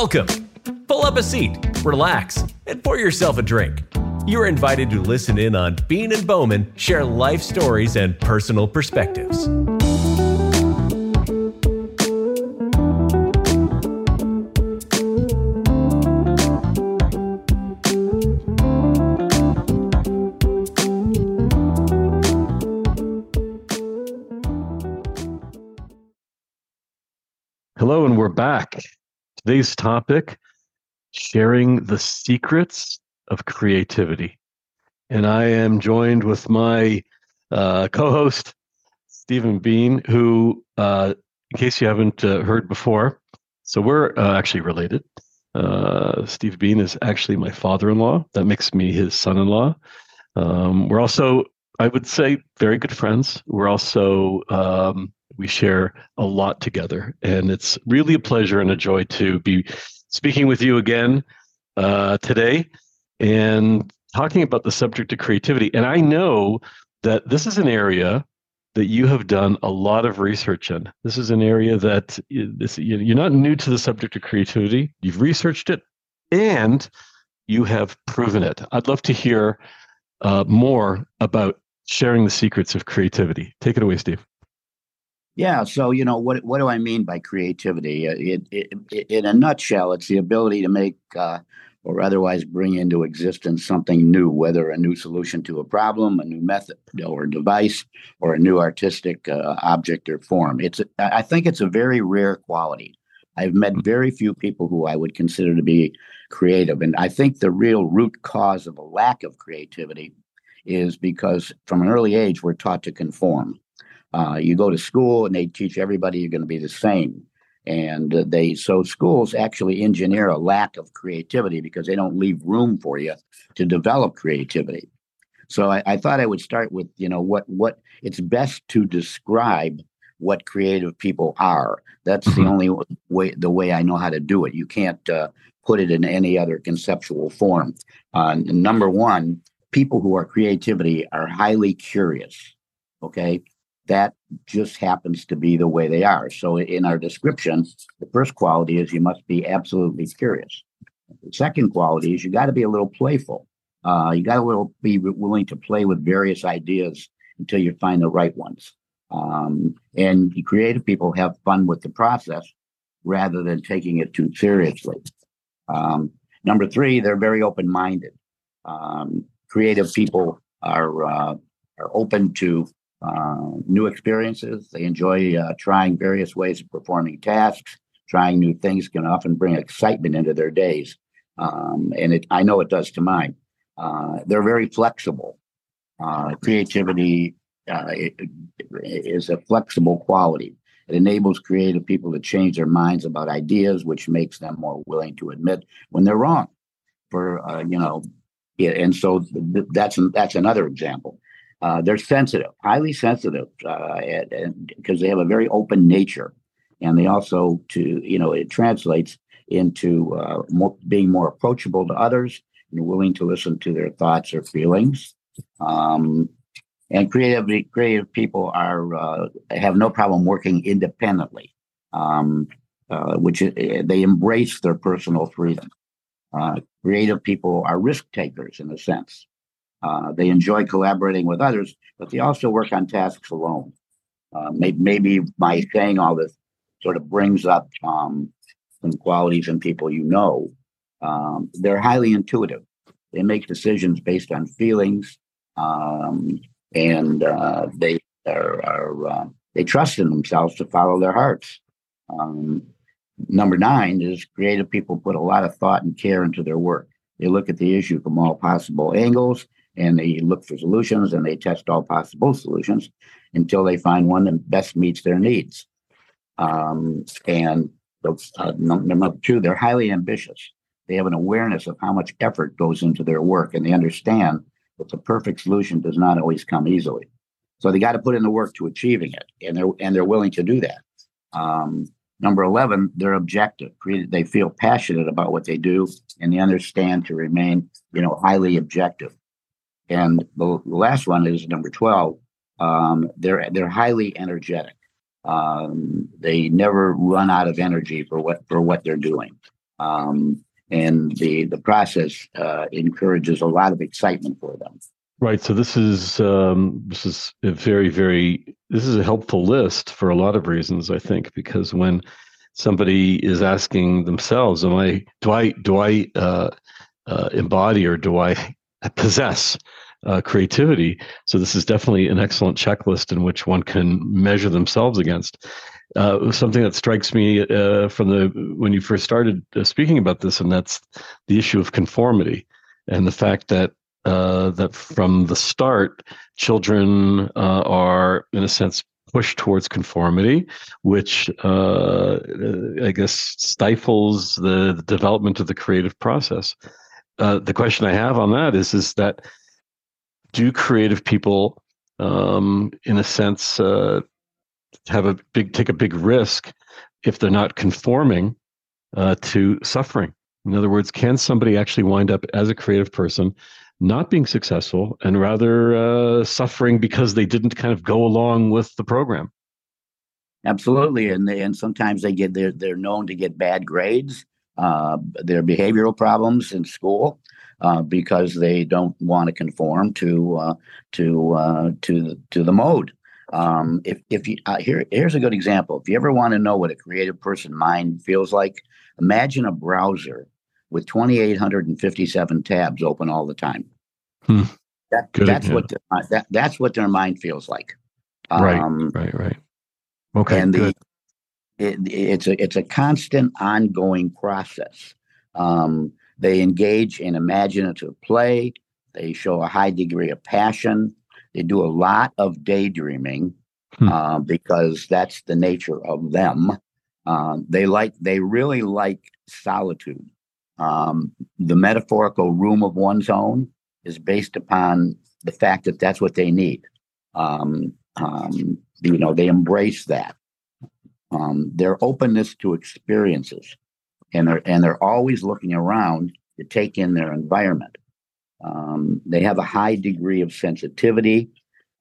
Welcome. Pull up a seat, relax, and pour yourself a drink. You're invited to listen in on Bean and Bowman share life stories and personal perspectives. Today's topic sharing the secrets of creativity. And I am joined with my uh, co host, Stephen Bean, who, uh, in case you haven't uh, heard before, so we're uh, actually related. Uh, Steve Bean is actually my father in law. That makes me his son in law. Um, we're also, I would say, very good friends. We're also, um, we share a lot together. And it's really a pleasure and a joy to be speaking with you again uh, today and talking about the subject of creativity. And I know that this is an area that you have done a lot of research in. This is an area that this, you're not new to the subject of creativity. You've researched it and you have proven it. I'd love to hear uh, more about sharing the secrets of creativity. Take it away, Steve. Yeah. So, you know, what what do I mean by creativity? Uh, it, it, it, in a nutshell, it's the ability to make uh, or otherwise bring into existence something new, whether a new solution to a problem, a new method or device, or a new artistic uh, object or form. It's I think it's a very rare quality. I've met mm. very few people who I would consider to be creative, and I think the real root cause of a lack of creativity is because from an early age we're taught to conform uh, you go to school and they teach everybody you're going to be the same. And uh, they so schools actually engineer a lack of creativity because they don't leave room for you to develop creativity. So I, I thought I would start with you know what what it's best to describe what creative people are. That's the mm-hmm. only way the way I know how to do it. You can't uh, put it in any other conceptual form. Uh, number one, people who are creativity are highly curious. Okay, that just happens to be the way they are. So in our description, the first quality is you must be absolutely curious. The second quality is you got to be a little playful. Uh, you got to be willing to play with various ideas until you find the right ones. Um, and creative people have fun with the process rather than taking it too seriously. Um, number three, they're very open-minded. Um, creative people are uh, are open to uh, new experiences. They enjoy uh, trying various ways of performing tasks. Trying new things can often bring excitement into their days, um, and it, I know it does to mine. Uh, they're very flexible. Uh, creativity uh, is a flexible quality. It enables creative people to change their minds about ideas, which makes them more willing to admit when they're wrong. For you know, and so th- that's that's another example. Uh, they're sensitive, highly sensitive, because uh, they have a very open nature, and they also to you know it translates into uh, more, being more approachable to others and willing to listen to their thoughts or feelings. Um, and creative creative people are uh, have no problem working independently, um, uh, which they embrace their personal freedom. creative people are risk takers in a sense. Uh, they enjoy collaborating with others, but they also work on tasks alone. Uh, maybe, my saying all this sort of brings up um, some qualities in people you know. Um, they're highly intuitive. They make decisions based on feelings, um, and uh, they are, are uh, they trust in themselves to follow their hearts. Um, number nine is creative people put a lot of thought and care into their work. They look at the issue from all possible angles and they look for solutions and they test all possible solutions until they find one that best meets their needs. Um, and uh, number two, they're highly ambitious. They have an awareness of how much effort goes into their work, and they understand that the perfect solution does not always come easily. So they got to put in the work to achieving it, and they're and they're willing to do that. Um, number eleven, they're objective. They feel passionate about what they do, and they understand to remain, you know, highly objective. And the last one is number 12. Um, they're they're highly energetic. Um, they never run out of energy for what for what they're doing. Um, and the the process uh, encourages a lot of excitement for them. Right. So this is um, this is a very very this is a helpful list for a lot of reasons. I think because when somebody is asking themselves, "Am I do I do I uh, uh, embody or do I possess uh, creativity?" So this is definitely an excellent checklist in which one can measure themselves against. Uh, something that strikes me uh, from the when you first started uh, speaking about this, and that's the issue of conformity and the fact that uh, that from the start, children uh, are, in a sense, pushed towards conformity, which uh, I guess stifles the, the, development of the creative process. Uh, the question I have on that is: is that do creative people, um, in a sense, uh, have a big take a big risk if they're not conforming uh, to suffering? In other words, can somebody actually wind up as a creative person not being successful and rather uh, suffering because they didn't kind of go along with the program. Absolutely, and and sometimes they get they're they're known to get bad grades, uh, their behavioral problems in school. Uh, because they don't want to conform to uh, to uh, to the, to the mode. Um, if if you uh, here here's a good example. If you ever want to know what a creative person mind feels like, imagine a browser with 2,857 tabs open all the time. Hmm. That, that's what the, that that's what their mind feels like. Um, right, right, right. Okay, and good. The, it, it's a it's a constant, ongoing process. Um, they engage in imaginative play. They show a high degree of passion. They do a lot of daydreaming hmm. uh, because that's the nature of them. Uh, they like they really like solitude. Um, the metaphorical room of one's own is based upon the fact that that's what they need. Um, um, you know, they embrace that. Um, their openness to experiences, and they're and they're always looking around to take in their environment. Um, they have a high degree of sensitivity,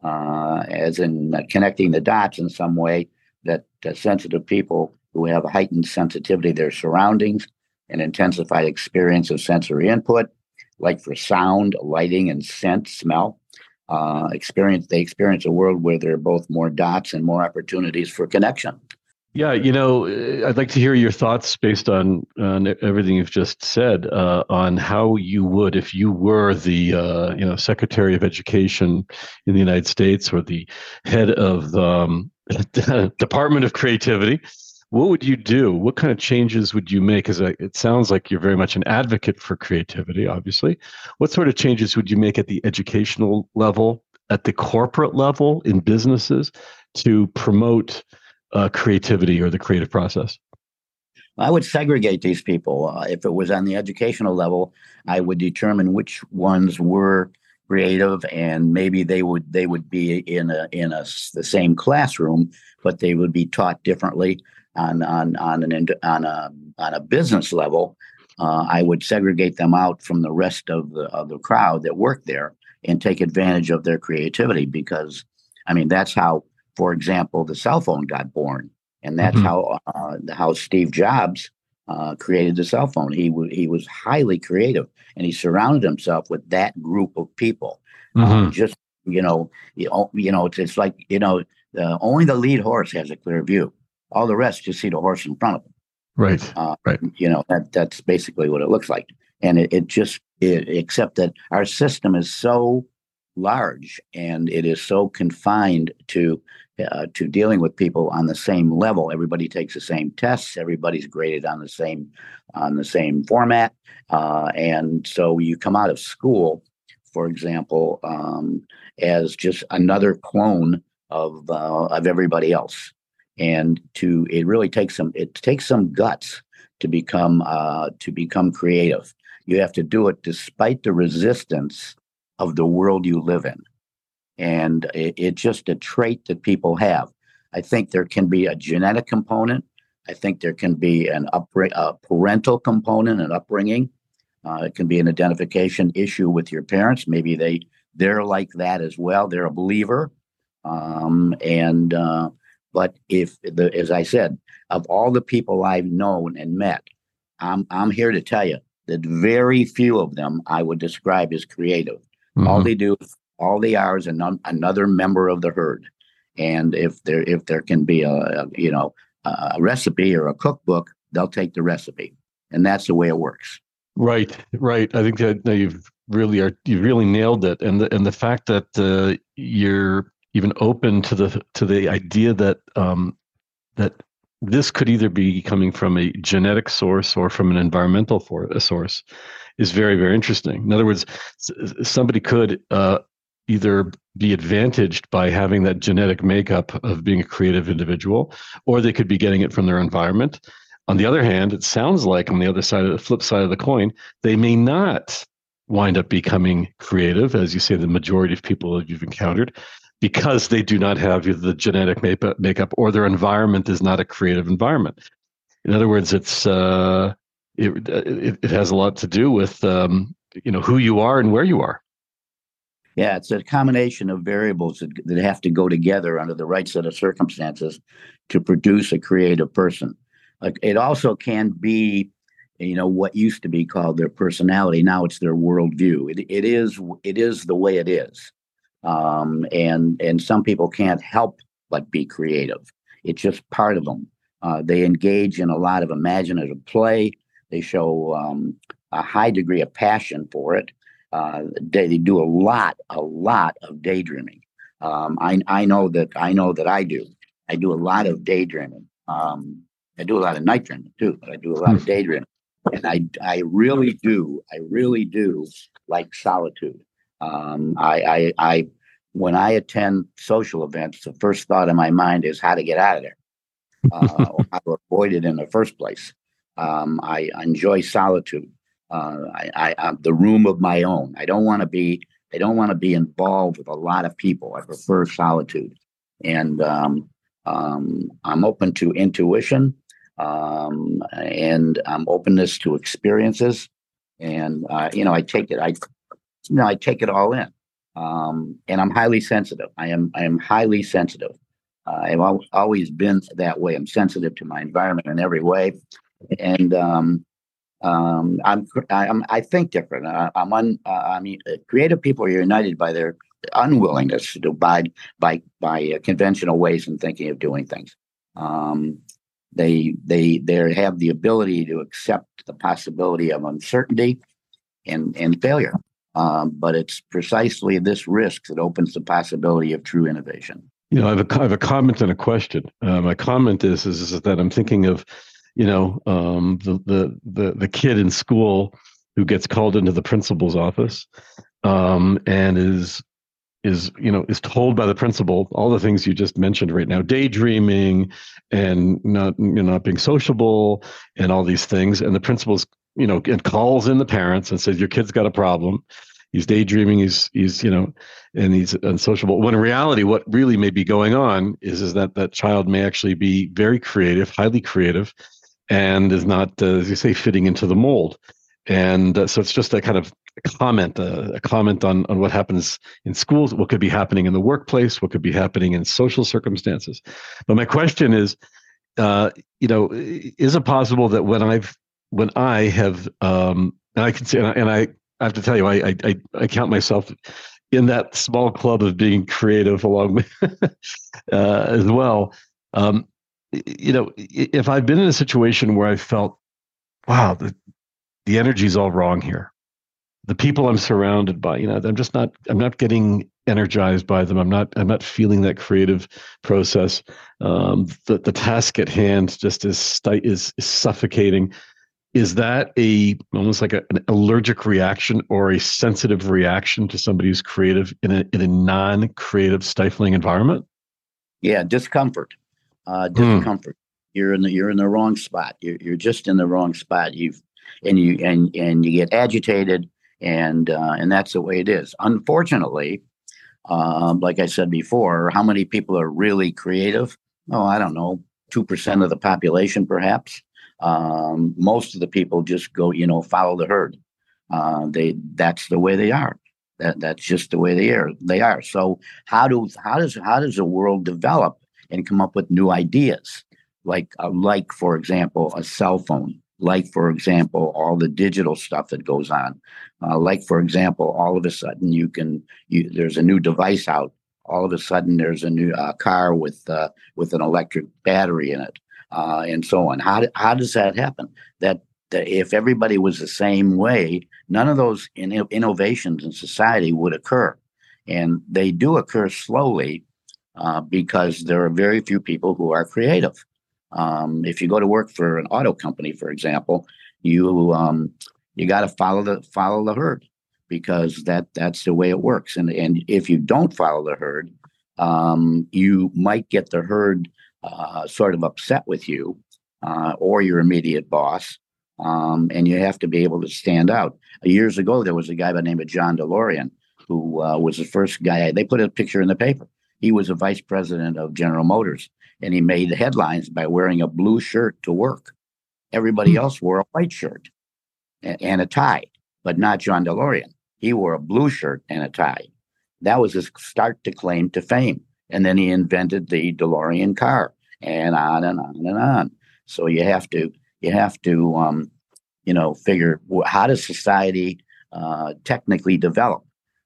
uh, as in uh, connecting the dots in some way that uh, sensitive people who have heightened sensitivity to their surroundings and intensified experience of sensory input, like for sound, lighting, and scent, smell. Uh, experience they experience a world where there are both more dots and more opportunities for connection. Yeah, you know, I'd like to hear your thoughts based on, on everything you've just said uh, on how you would, if you were the uh, you know Secretary of Education in the United States or the head of the um, Department of Creativity, what would you do? What kind of changes would you make? Because it sounds like you're very much an advocate for creativity, obviously. What sort of changes would you make at the educational level, at the corporate level, in businesses to promote uh, creativity or the creative process? I would segregate these people. Uh, if it was on the educational level, I would determine which ones were creative, and maybe they would they would be in a in a the same classroom, but they would be taught differently on on on an on a on a business level, uh, I would segregate them out from the rest of the of the crowd that work there and take advantage of their creativity because, I mean, that's how, for example, the cell phone got born, and that's mm-hmm. how uh, how Steve Jobs uh, created the cell phone. He w- he was highly creative, and he surrounded himself with that group of people. Uh, mm-hmm. just you know, you know, you know, it's, it's like you know, only the lead horse has a clear view. All the rest just see the horse in front of them. Right. Uh, right. You know that that's basically what it looks like, and it, it just it, except that our system is so large and it is so confined to uh, to dealing with people on the same level. Everybody takes the same tests. Everybody's graded on the same on the same format, uh, and so you come out of school, for example, um, as just another clone of uh, of everybody else and to it really takes some it takes some guts to become uh, to become creative. You have to do it despite the resistance of the world you live in, and it, it's just a trait that people have. I think there can be a genetic component. I think there can be an upbring, a parental component, an upbringing. Uh, it can be an identification issue with your parents. Maybe they they're like that as well. They're a believer, um, and uh, but if the, as I said, of all the people I've known and met, I'm I'm here to tell you that very few of them I would describe as creative. Mm-hmm. All they do, all they are is an, another member of the herd. And if there if there can be a, a you know a recipe or a cookbook, they'll take the recipe, and that's the way it works. Right, right. I think that you've really are you really nailed it, and the and the fact that uh, you're even open to the to the idea that um, that this could either be coming from a genetic source or from an environmental for, a source is very very interesting in other words somebody could uh, either be advantaged by having that genetic makeup of being a creative individual or they could be getting it from their environment on the other hand it sounds like on the other side of the flip side of the coin they may not wind up becoming creative as you say the majority of people that you've encountered because they do not have either the genetic makeup or their environment is not a creative environment. In other words, it's uh, it, it, it has a lot to do with um, you know who you are and where you are. Yeah, it's a combination of variables that, that have to go together under the right set of circumstances to produce a creative person. Like it also can be, you know, what used to be called their personality. Now it's their worldview. It, it is it is the way it is um, and and some people can't help but be creative. It's just part of them. Uh, they engage in a lot of imaginative play. They show um, a high degree of passion for it. Uh, they, they, do a lot, a lot of daydreaming. Um, I, I know that I know that I do. I do a lot of daydreaming. Um, I do a lot of night dreaming too, but I do a lot of hmm. daydreaming. And I, I really do, I really do like solitude. Um, I, I, I, when I attend social events, the first thought in my mind is how to get out of there, uh, or how to avoid it in the first place. Um, I enjoy solitude. Uh, I, I, the room of my own. I don't want to be. I don't want to be involved with a lot of people. I prefer solitude, and um, um, I'm open to intuition, um, and I'm openness to experiences, and uh, you know, I take it. I you know, I take it all in. Um, and I'm highly sensitive. I am I am highly sensitive. Uh, I've al- always been that way. I'm sensitive to my environment in every way, and um, um, I'm, I'm I think different. I, am un, uh, I mean, uh, creative people are united by their unwillingness to abide by by uh, conventional ways and thinking of doing things. Um, they they they have the ability to accept the possibility of uncertainty and and failure. Um, but it's precisely this risk that opens the possibility of true innovation. You know, I have a, I have a comment and a question. Uh, my comment is, is, is that I'm thinking of, you know, um, the, the the the kid in school who gets called into the principal's office um, and is is you know is told by the principal all the things you just mentioned right now daydreaming and not you know not being sociable and all these things and the principal's you know, and calls in the parents and says, "Your kid's got a problem. He's daydreaming. He's he's you know, and he's unsociable." When in reality, what really may be going on is is that that child may actually be very creative, highly creative, and is not, uh, as you say, fitting into the mold. And uh, so it's just a kind of comment, uh, a comment on on what happens in schools, what could be happening in the workplace, what could be happening in social circumstances. But my question is, uh, you know, is it possible that when I've when I have, um, and I can say, and I, and I, I have to tell you, I, I, I count myself in that small club of being creative along with, uh, as well. Um, you know, if I've been in a situation where I felt, wow, the, the energy's all wrong here. The people I'm surrounded by, you know, I'm just not, I'm not getting energized by them. I'm not, I'm not feeling that creative process. Um, the, the task at hand just is, is, is suffocating is that a almost like a, an allergic reaction or a sensitive reaction to somebody who's creative in a in a non-creative stifling environment yeah discomfort uh hmm. discomfort you're in the you're in the wrong spot you're, you're just in the wrong spot you've and you and and you get agitated and uh and that's the way it is unfortunately um like i said before how many people are really creative oh i don't know 2% of the population perhaps um, most of the people just go, you know, follow the herd. Uh, they that's the way they are. That that's just the way they are. They are. So how do how does how does the world develop and come up with new ideas? Like uh, like for example, a cell phone. like for example all the digital stuff that goes on. Uh, like for example all of a sudden you can you there's a new device out. All of a sudden there's a new uh, car with uh, with an electric battery in it uh, and so on. How, how does that happen? That, if everybody was the same way none of those in, innovations in society would occur. And they do occur slowly uh, because there are very few people who are creative um, if you go to work for an auto company, for example, you um, you got to follow the follow the herd because that that's the way it works. And and if you don't follow the herd, um, you might get the herd uh, sort of upset with you uh, or your immediate boss. Um, and you have to be able to stand out. Years ago, there was a guy by the name of John DeLorean who uh, was the first guy. They put a picture in the paper. He was a vice president of General Motors, and he made the headlines by wearing a blue shirt to work. Everybody mm-hmm. else wore a white shirt and, and a tie, but not John DeLorean. He wore a blue shirt and a tie. That was his start to claim to fame. And then he invented the DeLorean car, and on and on and on. So you have to you have to um, you know figure how does society uh, technically develop?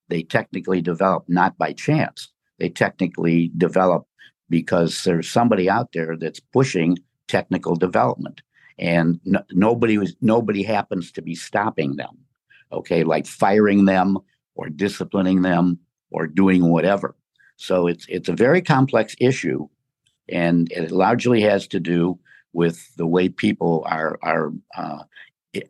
They technically develop not by chance. They technically develop because there's somebody out there that's pushing technical development. And nobody was nobody happens to be stopping them okay? Like firing them or disciplining them or doing whatever. So it's it's a very complex issue and it largely has to do with the way people are are uh,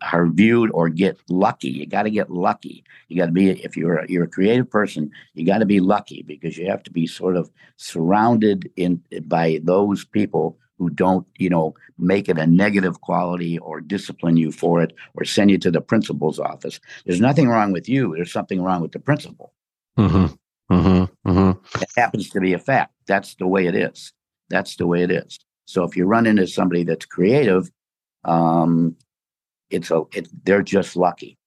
are viewed or get lucky. You got to get lucky. You got to be if you're a, you're a creative person, you got to be lucky because you have to be sort of surrounded in by those people who don't, you know, make it a negative quality or discipline you for it or send you to the principal's office. There's nothing wrong with you. There's something wrong with the principal. Mm-hmm. Mm-hmm. Mm-hmm. It happens to be a fact. That's the way it is. That's the way it is. So if you run into somebody that's creative, um, it's a it, they're just lucky.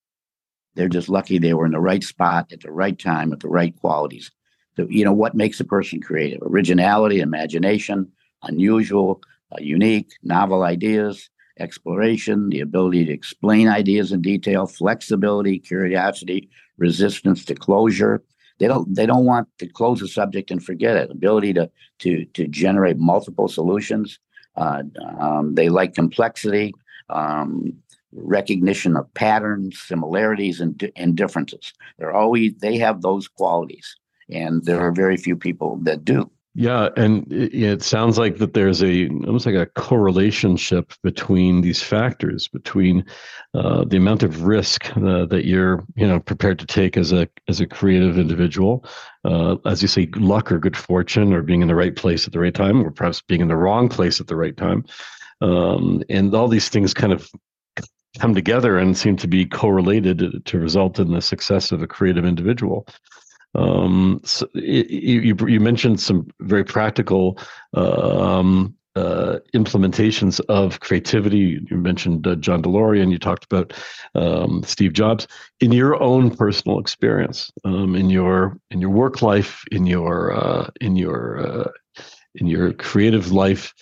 They're just lucky they were in the right spot at the right time at the right qualities. So, you know what makes a person creative? Originality, imagination, unusual, uh, unique, novel ideas, exploration, the ability to explain ideas in detail, flexibility, curiosity, resistance to closure. They don't they don't want to close a subject and forget it. Ability to to to generate multiple solutions. Uh, um, they like complexity. Um, recognition of patterns, similarities, and, and differences. They're always they have those qualities, and there are very few people that do. Yeah, and it, sounds like that there's a almost like a correlationship between these factors, between uh, the amount of risk uh, that you're you know prepared to take as a as a creative individual, uh, as you say, luck or good fortune, or being in the right place at the right time, or perhaps being in the wrong place at the right time, um, and all these things kind of come together and seem to be correlated to result in the success of a creative individual. Um, so you, you, mentioned some very practical um, uh, implementations of creativity. You mentioned uh, John DeLorean. You talked about um, Steve Jobs. In your own personal experience, um, in your in your work life, in your uh, in your uh, in your creative life,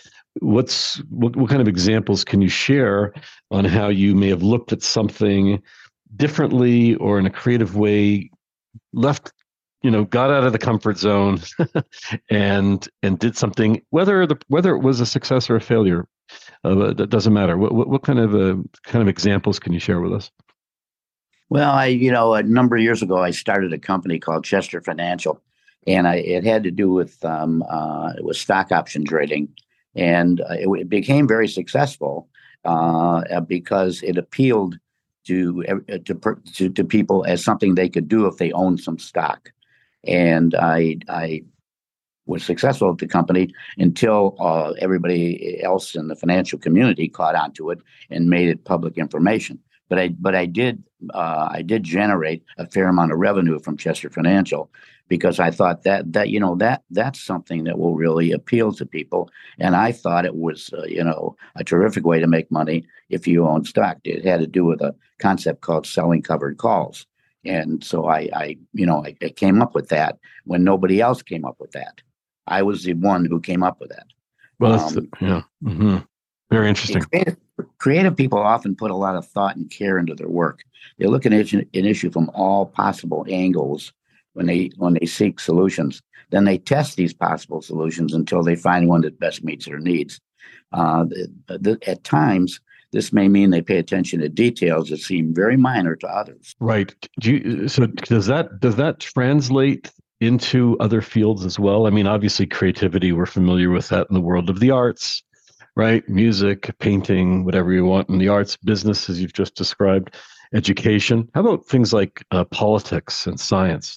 what's what, what kind of examples can you share on how you may have looked at something differently or in a creative way left you know got out of the comfort zone and and did something whether the whether it was a success or a failure uh, that doesn't matter. What, what, what kind of uh, kind of examples can you share with us? Well i you know a number of years ago i started a company called chester financial and I, it had to do with um, uh, it was stock option trading and uh, it, it, became very successful uh, because it appealed to, uh, to, to to people as something they could do if they owned some stock. And I I was successful at the company until uh, everybody else in the financial community caught on to it and made it public information. But I but I did uh, I did generate a fair amount of revenue from Chester Financial, because I thought that that you know that that's something that will really appeal to people, and I thought it was uh, you know a terrific way to make money if you own stock. It had to do with a concept called selling covered calls, and so I, I you know I, I came up with that when nobody else came up with that. I was the one who came up with that. Well, that's um, the, yeah. Mm-hmm. Very interesting. Creative, creative people often put a lot of thought and care into their work. They look at an issue from all possible angles when they when they seek solutions. Then they test these possible solutions until they find one that best meets their needs. Uh, the, the, at times, this may mean they pay attention to details that seem very minor to others. Right. Do you, so does that does that translate into other fields as well? I mean, obviously, creativity. We're familiar with that in the world of the arts, right? Music, painting, whatever you want in the arts, business, as you've just described, education. How about things like uh, politics and science?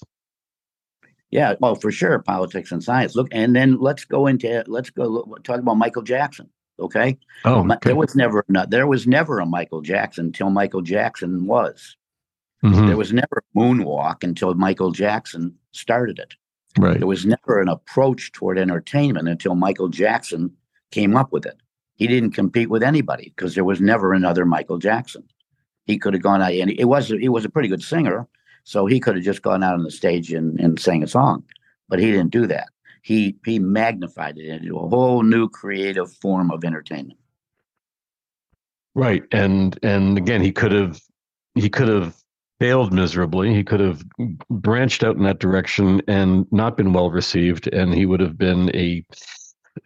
Yeah, well, for sure, politics and science. Look, and then let's go into let's go look, talk about Michael Jackson. Okay. Oh, okay. there was never there was never a Michael Jackson until Michael Jackson was. Mm-hmm. There was never a moonwalk until Michael Jackson started it. Right. There was never an approach toward entertainment until Michael Jackson came up with it. He didn't compete with anybody because there was never another Michael Jackson. He could have gone out and it was he was a pretty good singer, so he could have just gone out on the stage and, and sang a song, but he didn't do that. He he magnified it into a whole new creative form of entertainment. Right, and and again, he could have he could have failed miserably. He could have branched out in that direction and not been well received, and he would have been a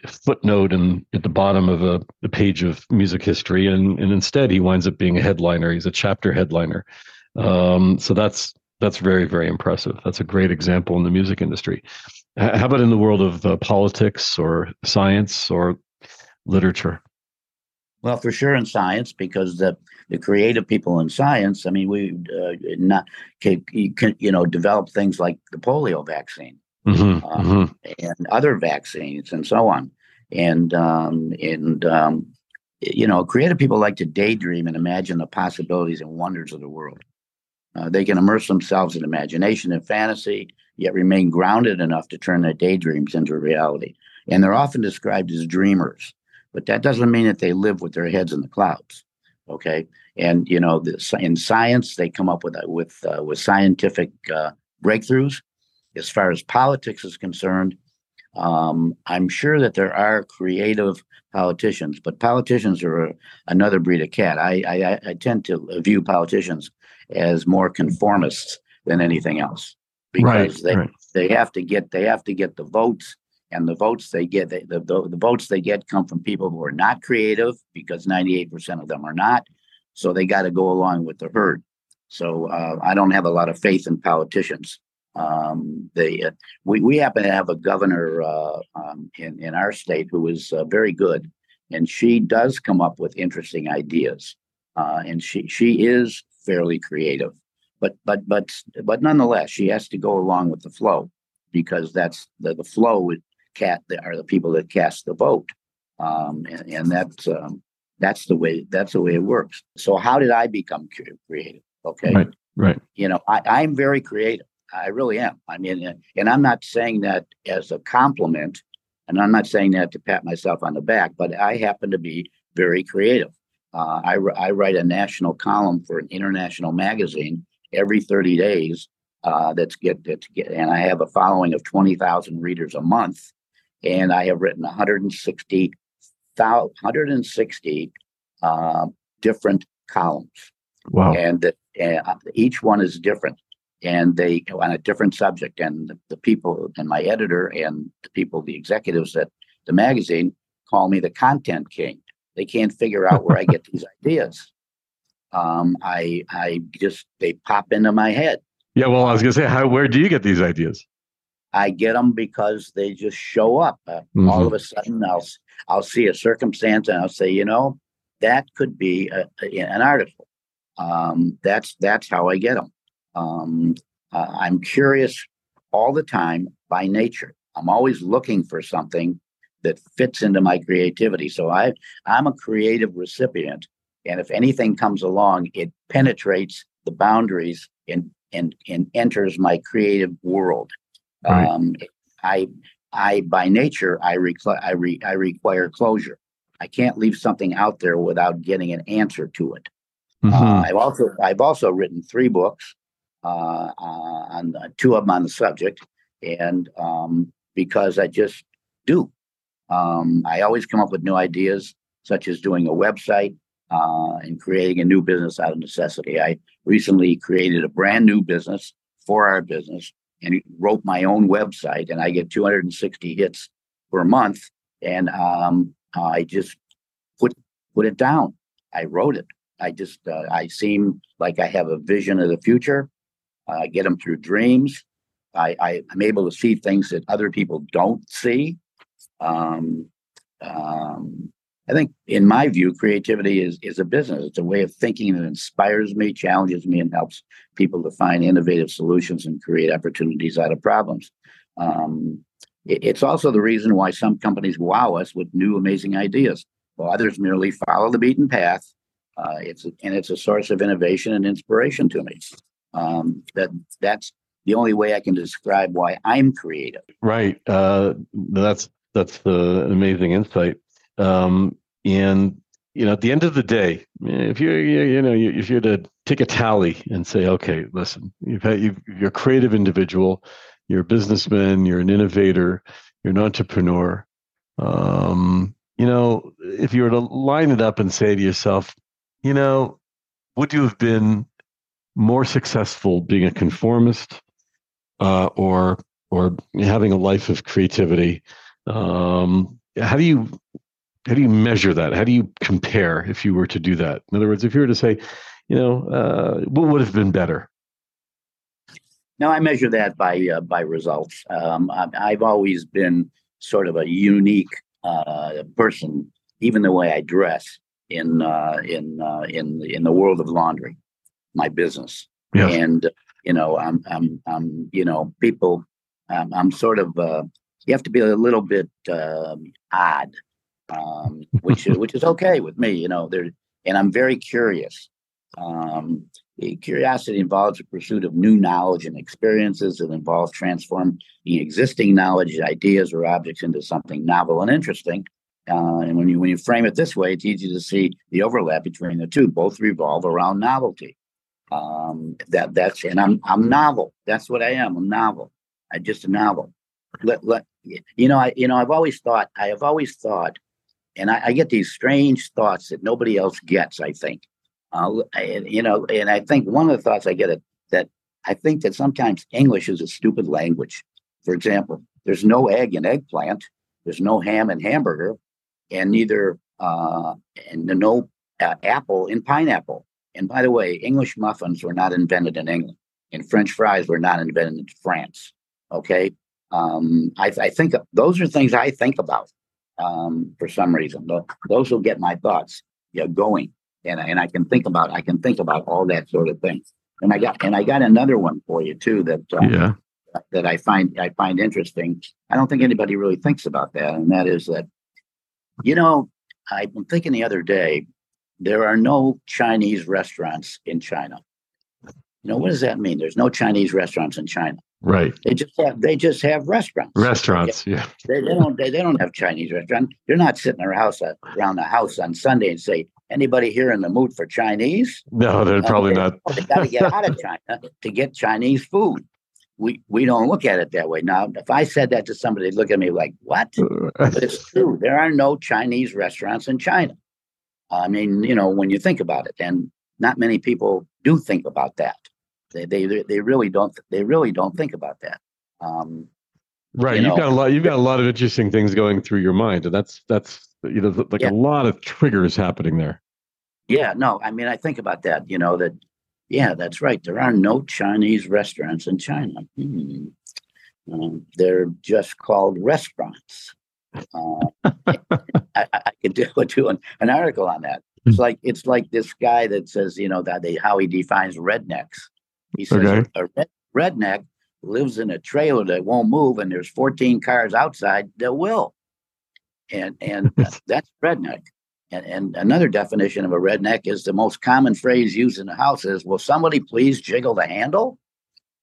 footnote and at the bottom of a, a page of music history. And and instead, he winds up being a headliner. He's a chapter headliner. Um, so that's that's very very impressive. That's a great example in the music industry. How about in the world of uh, politics or science or literature? Well, for sure in science, because the the creative people in science, I mean, we uh, not can, can, you know develop things like the polio vaccine mm-hmm, uh, mm-hmm. and other vaccines and so on, and um, and um, you know, creative people like to daydream and imagine the possibilities and wonders of the world. Uh, they can immerse themselves in imagination and fantasy, yet remain grounded enough to turn their daydreams into reality. And they're often described as dreamers, but that doesn't mean that they live with their heads in the clouds. Okay, and you know, the, in science, they come up with uh, with uh, with scientific uh, breakthroughs. As far as politics is concerned, um, I'm sure that there are creative politicians, but politicians are another breed of cat. I, I, I tend to view politicians as more conformists than anything else. Because right, they right. they have to get they have to get the votes and the votes they get they, the, the, the votes they get come from people who are not creative because 98% of them are not so they got to go along with the herd. So uh, i don't have a lot of faith in politicians. Um, they uh, we, we happen to have a governor uh, um, in, in our state who is uh, very good and she does come up with interesting ideas. Uh, and she she is fairly creative. But but but but nonetheless, she has to go along with the flow because that's the, the flow with cat are the people that cast the vote, um, and, and that's um, that's the way that's the way it works. So how did I become creative? Okay, right, right. You know, I, I'm very creative. I really am. I mean, and I'm not saying that as a compliment, and I'm not saying that to pat myself on the back, but I happen to be very creative. Uh, I, I write a national column for an international magazine every 30 days. Uh, that's get that's get, and I have a following of 20,000 readers a month, and I have written 160, 160 uh, different columns. Wow! And the, uh, each one is different, and they go on a different subject. And the, the people and my editor and the people, the executives at the magazine, call me the content king they can't figure out where I get these ideas. Um, I I just they pop into my head. Yeah, well, I was gonna say, how where do you get these ideas? I get them because they just show up. Uh, mm-hmm. All of a sudden, I'll I'll see a circumstance and I'll say, you know, that could be a, a, an article. Um, that's that's how I get them. Um, uh, I'm curious all the time by nature. I'm always looking for something that fits into my creativity. So I I'm a creative recipient, and if anything comes along, it penetrates the boundaries and and and enters my creative world. Right. Um, I I by nature I, recl- I, re- I require closure. I can't leave something out there without getting an answer to it. Mm-hmm. Uh, I've also I've also written three books, uh, uh, on two of them on the subject, and um, because I just do. Um, I always come up with new ideas, such as doing a website. uh, and creating a new business out of necessity. I recently created a brand new business for our business and wrote my own website, and I get 260 hits per month. And um, I just put put it down. I wrote it. I just uh, I seem like I have a vision of the future. I get them through dreams. I, I am able to see things that other people don't see. Um, um, I think, in my view, creativity is is a business. It's a way of thinking that inspires me, challenges me, and helps people to find innovative solutions and create opportunities out of problems. Um, it, it's also the reason why some companies wow us with new, amazing ideas, while others merely follow the beaten path. Uh, it's and it's a source of innovation and inspiration to me. Um, that that's the only way I can describe why I'm creative. Right. Uh, that's that's the amazing insight. Um, and you know, at the end of the day, if you you know if you're to take a tally and say, okay, listen, you've had you you're a creative individual, you're a businessman, you're an innovator, you're an entrepreneur. Um, you know, if you were to line it up and say to yourself, you know, would you have been more successful being a conformist uh, or or having a life of creativity? Um, how do you how do you measure that? How do you compare if you were to do that? In other words, if you were to say, you know, uh, what would have been better? Now I measure that by uh, by results. Um, I've always been sort of a unique uh, person, even the way I dress in uh, in uh, in in the world of laundry, my business. Yes. And you know, I'm I'm I'm you know, people. I'm, I'm sort of. You have to be a little bit um, odd um, which which is okay with me. You know, there and I'm very curious. Um, curiosity involves the pursuit of new knowledge and experiences. It involves transforming existing knowledge, ideas, or objects into something novel and interesting. Uh, and when you when you frame it this way, it's easy to see the overlap between the two. Both revolve around novelty. Um, that that's and I'm I'm novel. That's what I am. I'm novel. I'm just a novel. Let let you know. I you know I've always thought I have always thought and I, I, get these strange thoughts that nobody else gets. I think, uh, you know, and I think one of the thoughts I get is that I think that sometimes English is a stupid language. For example, there's no egg in eggplant, there's no ham in hamburger, and neither uh, and no uh, apple in pineapple. And by the way, English muffins were not invented in England, and French fries were not invented in France. Okay, um, I, I think those are things I think about um, for some reason. Those will get my thoughts you know, going, and and I can think about I can think about all that sort of thing. And I got and I got another one for you too that uh, yeah. that I find I find interesting. I don't think anybody really thinks about that, and that is that you know I've been thinking the other day there are no Chinese restaurants in China. You know what does that mean? There's no Chinese restaurants in China. Right. They just have they just have restaurants. Restaurants, yeah. They, they don't they, they don't have Chinese restaurants. They're not sitting around, uh, around the house on Sunday and say, anybody here in the mood for Chinese? No, they're uh, probably not. they got to get out of China to get Chinese food. We we don't look at it that way. Now, if I said that to somebody, they'd look at me like, "What?" Uh, uh, but it's true. There are no Chinese restaurants in China. I mean, you know, when you think about it, and not many people do think about that. They they they really don't they really don't think about that. Um, right, you have got a lot. You've got a lot of interesting things going through your mind, and that's that's you know like yeah. a lot of triggers happening there. Yeah, no, I mean I think about that. You know that. Yeah, that's right. There are no Chinese restaurants in China. Hmm. Um, they're just called restaurants. Uh, I, I, could do, do an, an article on that. It's hmm. like it's like this guy that says, you know, that they how he defines rednecks. He says okay. a red, redneck lives in a trailer that won't move, and there's 14 cars outside that will. And and that's redneck. And, and another definition of a redneck is the most common phrase used in the house is, "Will somebody please jiggle the handle?"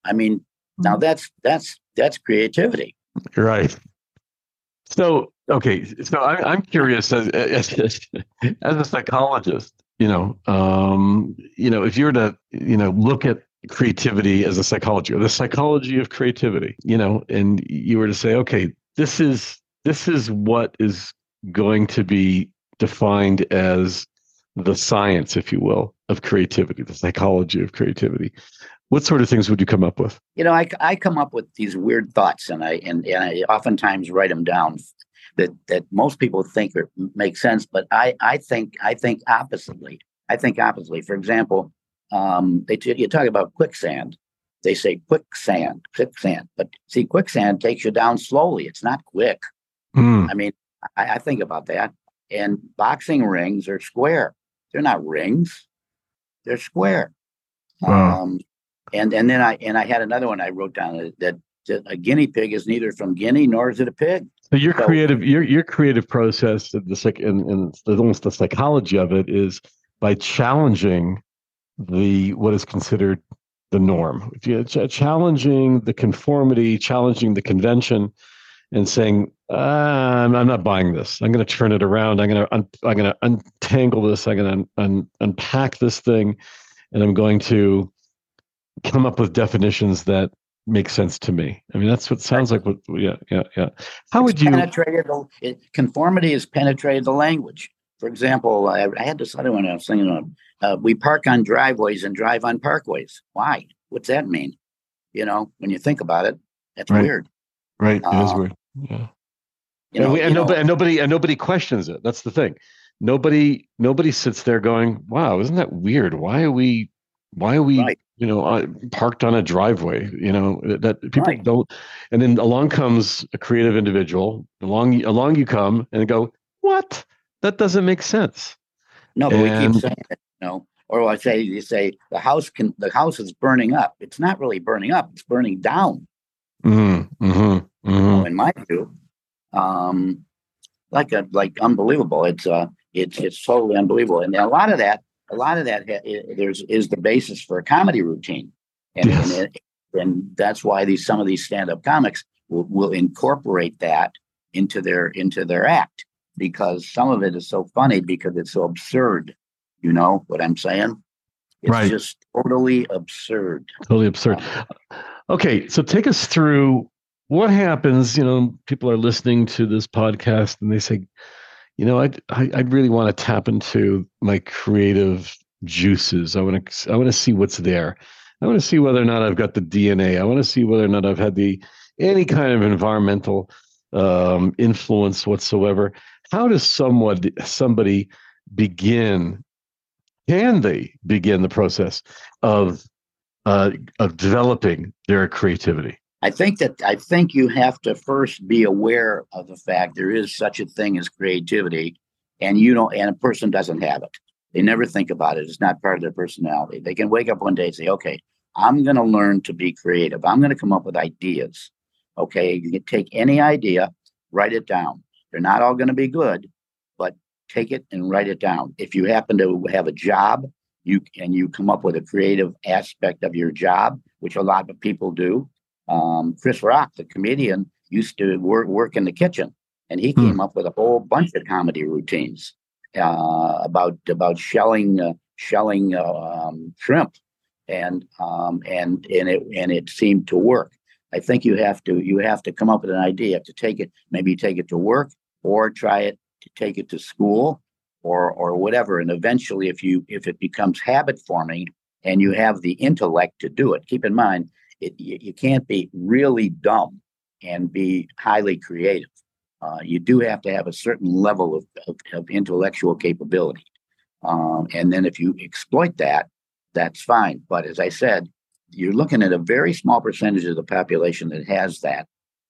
I mean, now hmm. that's that's that's creativity. Right. So okay, so I, am curious as, as, as a psychologist, you know, um, you know, if you were to you know look at creativity as a psychology or the psychology of creativity you know and you were to say okay this is this is what is going to be defined as the science, if you will, of creativity, the psychology of creativity, what sort of things would you come up with? You know, I, I come up with these weird thoughts, and I and, and I oftentimes write them down that that most people think are, make sense, but I I think I think oppositely. I think oppositely. For example, um, they t- you talk about quicksand. They say quicksand, quicksand, but see, quicksand takes you down slowly. It's not quick. Mm. I mean, I, I think about that. And boxing rings are square. They're not rings. They're square. Wow. Um, and and then I and I had another one I wrote down that, that a guinea pig is neither from Guinea nor is it a pig. So your so, creative your your creative process the psych and, and the, almost the psychology of it is by challenging the what is considered the norm. If you ch- challenging the conformity, challenging the convention, and saying, ah, I'm, I'm, not buying this. I'm going to turn it around. I'm going to un- I'm going to untangle this. I'm going to un- unpack this thing, and I'm going to come up with definitions that make sense to me. I mean, that's what sounds like. What? Yeah, yeah, yeah. How it's would you? Penetrated the, it, conformity has penetrated the language. For example, I, I had this other one I was thinking of. Uh, we park on driveways and drive on parkways. Why? What's that mean? You know, when you think about it, that's right. weird. Right. It is uh, weird. Yeah. You know, and, we, and nobody, know, and nobody and nobody questions it. That's the thing. Nobody nobody sits there going, "Wow, isn't that weird? Why are we why are we right. you know uh, parked on a driveway? You know that people right. don't." And then along comes a creative individual. Along along you come and go, "What? That doesn't make sense." No, but and, we keep saying it. You know, or I say you say the house can the house is burning up. It's not really burning up; it's burning down. Mm-hmm, mm-hmm, mm-hmm. in my view, um, like a, like unbelievable. It's uh, it's it's totally unbelievable, and a lot of that, a lot of that, there's is the basis for a comedy routine, and yes. and, it, and, that's why these some of these stand-up comics will, will incorporate that into their into their act because some of it is so funny because it's so absurd. You know what I'm saying? It's right. just totally absurd. Totally absurd. Okay, so take us through what happens. You know, people are listening to this podcast and they say, you know, I I, I really want to tap into my creative juices. I want to I want to see what's there. I want to see whether or not I've got the DNA. I want to see whether or not I've had the any kind of environmental um, influence whatsoever. How does someone somebody begin? Can they begin the process of uh, of developing their creativity? I think that I think you have to first be aware of the fact there is such a thing as creativity, and you don't, and a person doesn't have it. They never think about it. It's not part of their personality. They can wake up one day and say, "Okay, I'm going to learn to be creative. I'm going to come up with ideas." Okay, you can take any idea, write it down. They're not all going to be good, but take it and write it down. If you happen to have a job you and you come up with a creative aspect of your job, which a lot of people do. Um, Chris Rock, the comedian, used to work work in the kitchen, and he came up with a whole bunch of comedy routines uh, about about shelling uh, shelling uh, um, shrimp, and um, and and it and it seemed to work. I think you have to you have to come up with an idea. You have to take it, maybe take it to work, or try it to take it to school, or or whatever. And eventually if you if it becomes habit forming and you have the intellect to do it keep in mind it, you, you can't be really dumb and be highly creative. Uh, you do have to have a certain level of, of, of intellectual capability. Um, and then if you exploit that that's fine. But as i said you're looking at a very small percentage of the population that has that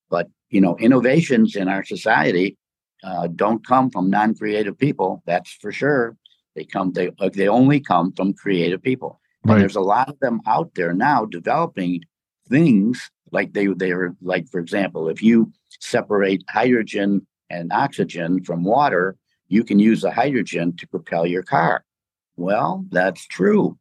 but you know innovations in our society uh, don't come from non-creative people. That's for sure. They come. They uh, they only come from creative people. Right. And there's a lot of them out there now developing things like they they are like for example, if you separate hydrogen and oxygen from water, you can use the hydrogen to propel your car. Well, that's true.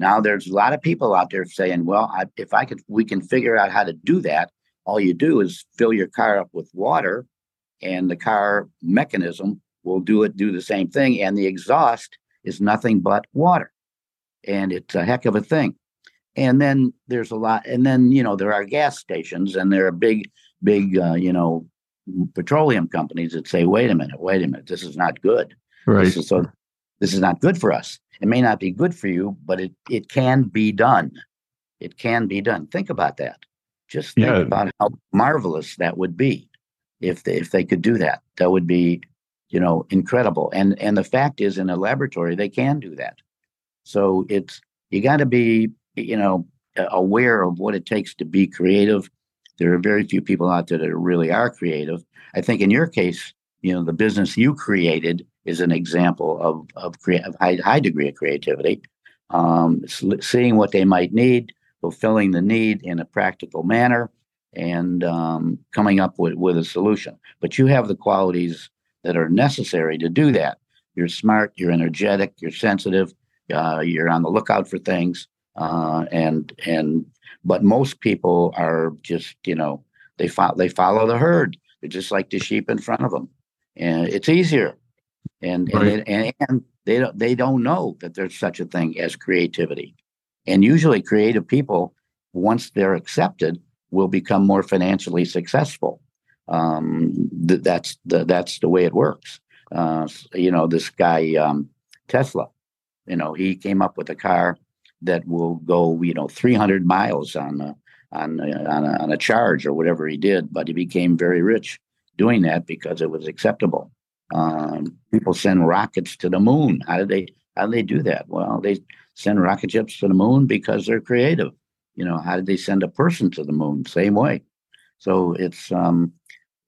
Now there's a lot of people out there saying, well, I, if I could, we can figure out how to do that. All you do is fill your car up with water and the car mechanism will do it do the same thing and the exhaust is nothing but water. And it's a heck of a thing. And then there's a lot and then you know there are gas stations and there are big big uh, you know petroleum companies that say wait a minute wait a minute this is not good. Right. so this is not good for us. It may not be good for you, but it, it can be done. It can be done. Think about that. Just think Yeah. about how marvelous that would be if they, if they could do that. That would be, you know, incredible. And and the fact is, in a laboratory, they can do that. So it's you got to be, you know, aware of what it takes to be creative. There are very few people out there that really are creative. I think in your case, you know, the business you created is an example of of, crea- of high high degree of creativity. Um, seeing what they might need, fulfilling the need in a practical manner, and um, coming up with, with a solution. But you have the qualities that are necessary to do that. You're smart, you're energetic, you're sensitive, uh, you're on the lookout for things, uh, and and but most people are just you know they follow they follow the herd. They're just like the sheep in front of them, and it's easier. And and, Right. they, and and they don't they don't know that there's such a thing as creativity. And usually, creative people, once they're accepted, will become more financially successful. Um, th- that's the that's the way it works. Uh, you know, this guy um, Tesla. You know, he came up with a car that will go, you know, 300 miles on a, on a, on a, on a charge or whatever he did. But he became very rich doing that because it was acceptable. Um, people send rockets to the moon. How do they how do they do that? Well, they send rocket ships to the moon because they're creative. You know, how did they send a person to the moon? Same way. So it's um,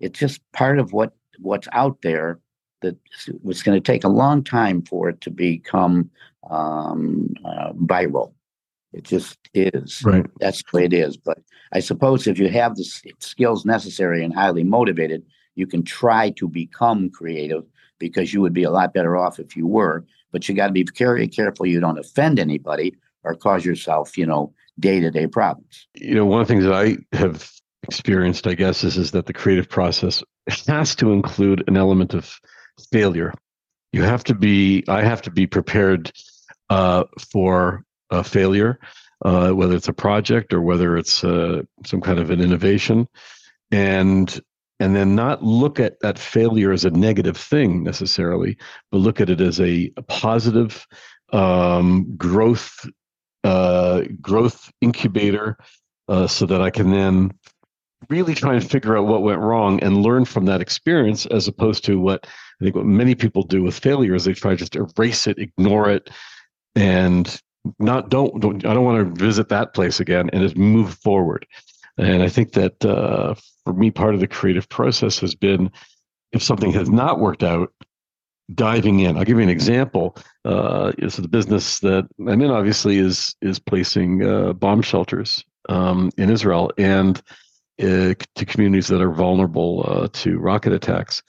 it's just part of what what's out there that it's going to take a long time for it to become um, uh, viral. It just is. Right. That's the way it is. But I suppose if you have the skills necessary and highly motivated, you can try to become creative because you would be a lot better off if you were. But you got to be very careful you don't offend anybody or cause yourself, you know, day to day problems. you know, one of the things that I have experienced, I guess, is, is that the creative process has to include an element of failure. You have to be, I have to be prepared uh, for a failure, uh, whether it's a project or whether it's uh, some kind of an innovation, and and then not look at that failure as a negative thing necessarily, but look at it as a, a positive um, growth uh, growth incubator uh, so that I can then really try and figure out what went wrong and learn from that experience as opposed to what I think what many people do with failure is they try to just erase it, ignore it, and not don't, don't I don't want to visit that place again and just move forward. And I think that uh, for me, part of the creative process has been if something has not worked out, diving in. I'll give you an example. Uh, so the business that I'm in obviously is is placing uh, bomb shelters um, in Israel and uh, to communities that are vulnerable uh, to rocket attacks.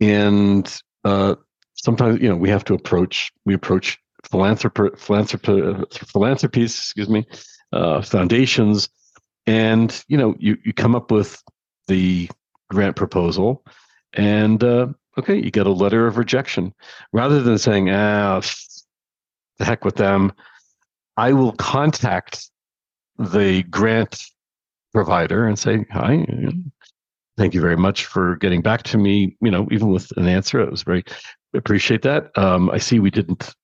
And uh, sometimes, you know, we have to approach we approach philanthrop- philanthrop- philanthropies, excuse me, uh, foundations, and you know, you you come up with the grant proposal, and uh, okay, you get a letter of rejection. Rather than saying, ah, the heck with them, I will contact the grant provider and say, hi, thank you very much for getting back to me, you know, even with an answer. It was very, appreciate that. Um, I see we didn't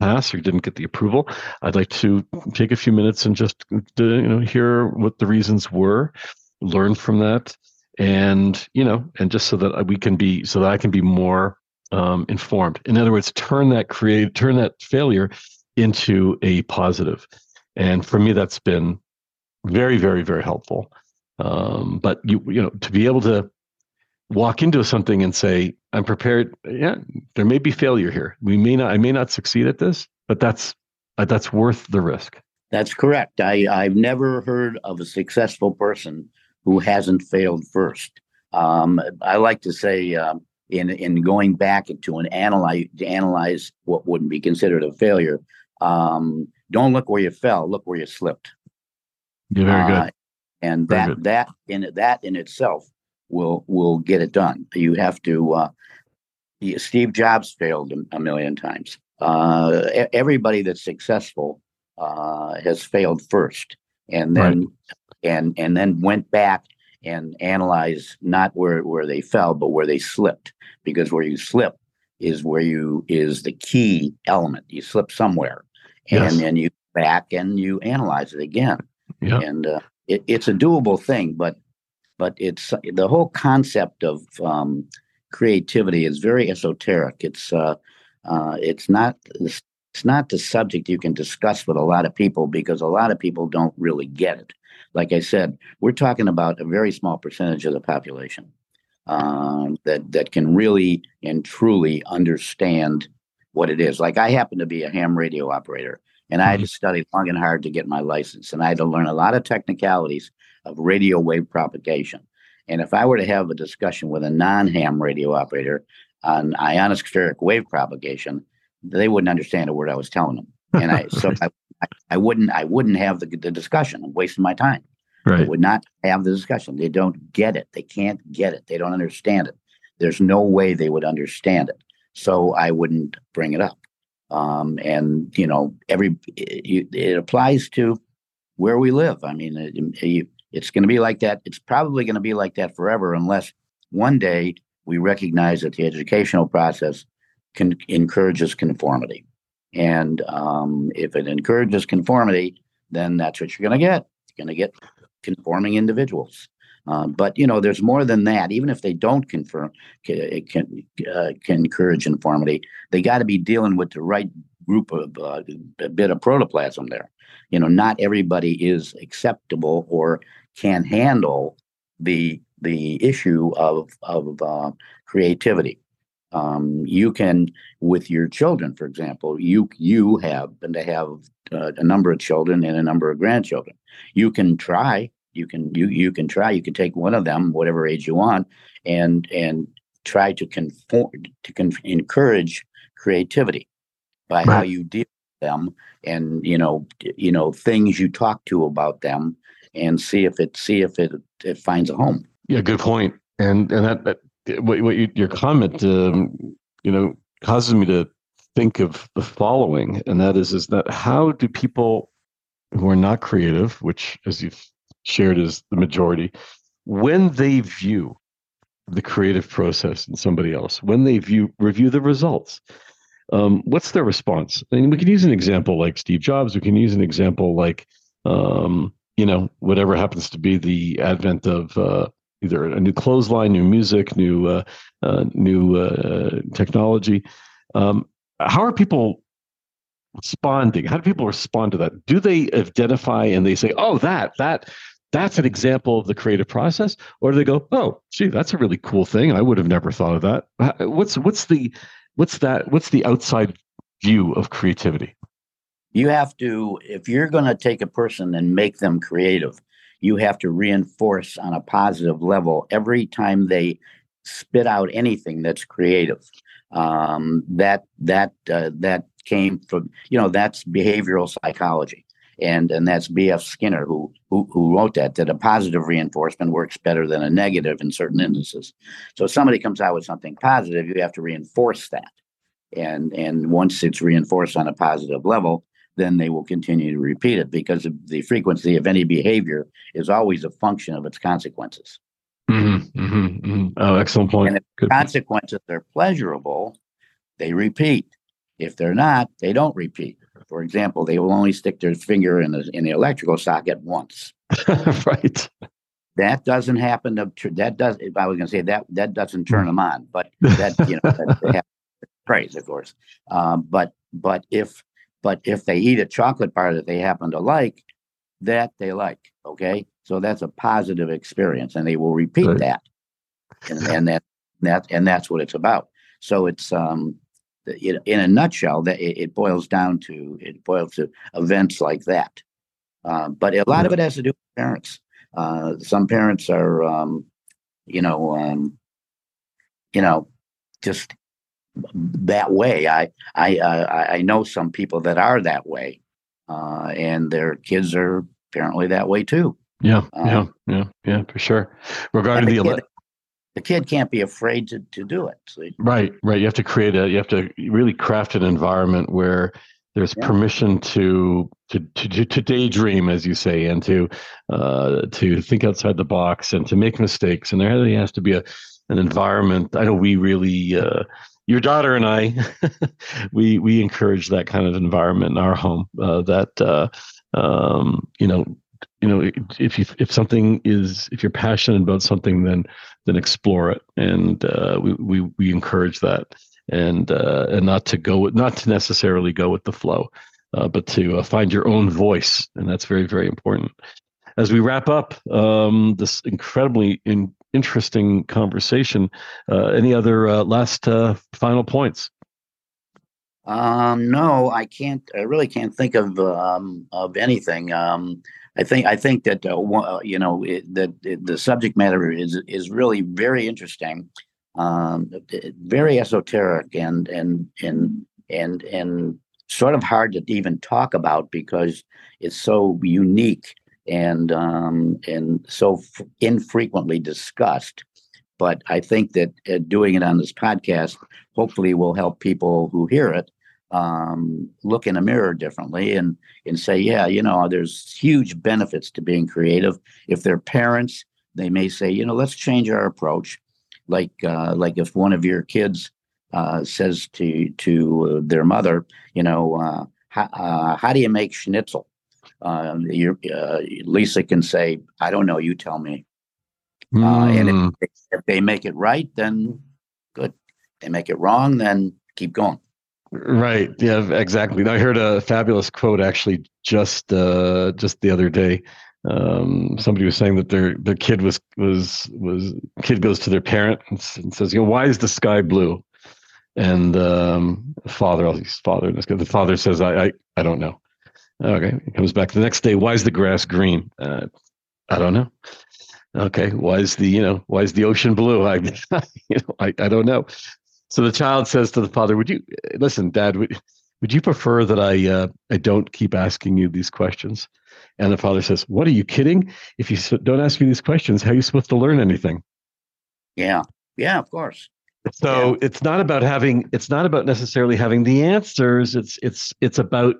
pass or didn't get the approval. I'd like to take a few minutes and just, uh, you know, hear what the reasons were, learn from that and you know and just so that we can be so that i can be more um, informed in other words turn that create turn that failure into a positive. positive and for me that's been very very very helpful um, but you you know to be able to walk into something and say i'm prepared yeah there may be failure here we may not i may not succeed at this but that's uh, that's worth the risk That's correct. I, I've never heard of a successful person who hasn't failed first. Um, I like to say, um, in in going back to an analyze to analyze what wouldn't be considered a failure. Um, don't look where you fell. Look where you slipped. yeah, very Uh, good and Very that good. that in that in itself will will get it done. You have to. Uh, Steve Jobs failed a- million times. Uh, everybody that's successful uh, has failed first, and then and and then went back and analyzed not where where they fell, but where they slipped. Because where you slip, is where you is the key element. You slip somewhere, and Yes. then you back and you analyze it again. Yeah. And uh, it, it's a doable thing, but but it's the whole concept of um, creativity is very esoteric. It's uh, uh, it's not it's not the subject you can discuss with a lot of people because a lot of people don't really get it. Like I said, we're talking about a very small percentage of the population um, that that can really and truly understand what it is. Like I happen to be a ham radio operator, and I had to study long and hard to get my license, and I had to learn a lot of technicalities of radio wave propagation. And if I were to have a discussion with a non-ham radio operator on ionospheric wave propagation, they wouldn't understand a word I was telling them, and I so I, I, wouldn't I wouldn't have the, the discussion. I'm wasting my time Right. would not have the discussion. They don't get it. They can't get it. They don't understand it. There's no way they would understand it. So I wouldn't bring it up. Um, and you know, every it, it applies to where we live. I mean, it, it- it's going to be like that. It's probably going to be like that forever, unless one day we recognize that the educational process can encourages conformity. And um, if it encourages conformity, then that's what you're going to get. You're going to get conforming individuals. Uh, but you know, there's more than that. Even if they don't confirm, can can, uh, can encourage conformity. They got to be dealing with the right group of uh, a bit of protoplasm there. You know, not everybody is acceptable or can handle the the issue of of uh, creativity. Um, you can, with your children, for example, you you have happen to have uh, a number of children and a number of grandchildren. You can try. You can you you can try. You can take one of them, whatever age you want, and and try to conform to con- encourage creativity by how you deal with them, and you know you know things you talk to about them, and see if it see if it it finds a home. Yeah, good point. And and that, that what, what you, your comment, um, you know, causes me to think of the following, and that is is that how do people who are not creative, which as you've shared is the majority, when they view the creative process in somebody else, when they view review the results, um, what's their response? And we can use an example like Steve Jobs. We can use an example like um, you know whatever happens to be the advent of uh, either a new clothesline, new music, new uh, uh, new uh, technology. Um, how are people responding? How do people respond to that? Do they identify and they say, "Oh, that that that's an example of the creative process," or do they go, "Oh, gee, that's a really cool thing. I would have never thought of that." What's what's the what's that? What's the outside view of creativity? You have to if you're going to take a person and make them creative you have to reinforce on a positive level every time they spit out anything that's creative. Um, that that uh, that came from you know that's behavioral psychology. And and that's bf skinner who, who who wrote that that a positive reinforcement works better than a negative in certain instances. So if somebody comes out with something positive you have to reinforce that. And and once it's reinforced on a positive level then they will continue to repeat it because the frequency of any behavior is always a function of its consequences. Mm-hmm, mm-hmm, mm-hmm. Oh, excellent point. And if Good point. Consequences are pleasurable, they repeat. If they're not, they don't repeat. For example, they will only stick their finger in the in the electrical socket once. right. That doesn't happen to that does. If I was going to say that that doesn't turn them on, but that you know that have praise, of course. Um, but but if but if they eat a chocolate bar that they happen to like, that they like. Okay, so that's a positive experience, and they will repeat Right. that, and, and that that and that's what it's about. So it's um, in, a nutshell, that it, it boils down to it boils to events like that. Um, but a lot of it has to do with parents. Uh, some parents are, um, you know, um, you know, just that way. I I uh, I know some people that are that way, uh, and their kids are apparently that way too. Yeah, Um, yeah, yeah, yeah, for sure. Regarding the, the ele- kid, the kid can't be afraid to to do it. See? right, right, you have to create a, you have to really craft an environment where there's Yeah. permission to, to to to to daydream, as you say, and to uh, to think outside the box and to make mistakes. And there really has to be a an environment. I know we really uh, your daughter and I, we we encourage that kind of environment in our home. Uh, that uh, um, you know, you know, if you if something is if you're passionate about something, then then explore it, and uh, we we we encourage that, and uh, and not to go with, not to necessarily go with the flow, uh, but to uh, find your own voice, and that's very very important. As we wrap up um, this incredibly in, interesting conversation, uh, any other uh, last final points? Um, no, I can't. I really can't think of um, of anything. Um, I think I think that uh, uh you know it, that it, the subject matter is is really very interesting, um, very esoteric and and and and and sort of hard to even talk about because it's so unique and um, and so f- infrequently discussed. But I think that uh, doing it on this podcast hopefully will help people who hear it um, look in a mirror differently and and say, yeah, you know, there's huge benefits to being creative. If they're parents, they may say, you know, let's change our approach. Like uh, like if one of your kids uh, says to to their mother, you know, uh, how, uh, how do you make schnitzel? Um, uh, Lisa can say, I don't know, you tell me. Mm. and if, hmm. if they make it right, then good. If they make it wrong, then keep going. Right. Yeah. Exactly. I heard a fabulous quote actually just uh, just the other day. Um, somebody was saying that their their kid was was was kid goes to their parent and, and says, you know, why is the sky blue? And um, father, father, the father says, I, I I don't know. Okay. He comes back the next day. Why is the grass green? Uh, I don't know. Okay. Why is the you know why is the ocean blue? I you know I, I don't know. So the child says to the father, "Would you listen, Dad? Would, would you prefer that I uh, I don't keep asking you these questions?" And the father says, "What are you kidding? If you don't ask me these questions, how are you supposed to learn anything?" Yeah, yeah, of course. So yeah. it's not about having. It's not about necessarily having the answers. It's it's it's about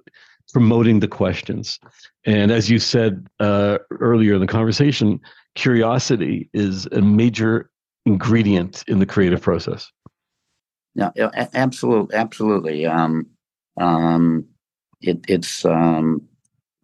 promoting the questions. And as you said uh, earlier in the conversation, curiosity is a major ingredient in the creative process. No, absolutely, absolutely. Um, um, it, it's um,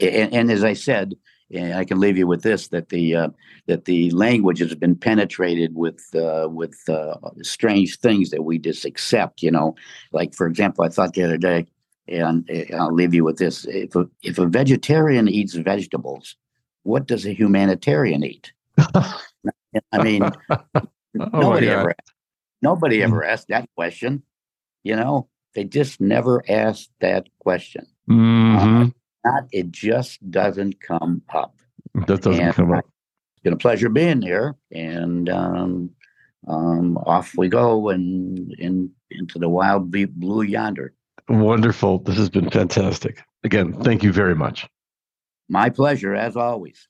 and, and, as I said, I can leave you with this: that the uh, that the language has been penetrated with uh, with uh, strange things that we just accept. You know, like for example, I thought the other day, and uh, I'll leave you with this: if a, if a vegetarian eats vegetables, what does a humanitarian eat? I mean, oh nobody ever Nobody mm. ever asked that question. You know, they just never asked that question. Mm-hmm. Uh, not, it just doesn't come up. That doesn't and come up. It's been a pleasure being here, and um, um, off we go and in, into the wild blue yonder. Wonderful. This has been fantastic. Again, thank you very much. My pleasure, as always.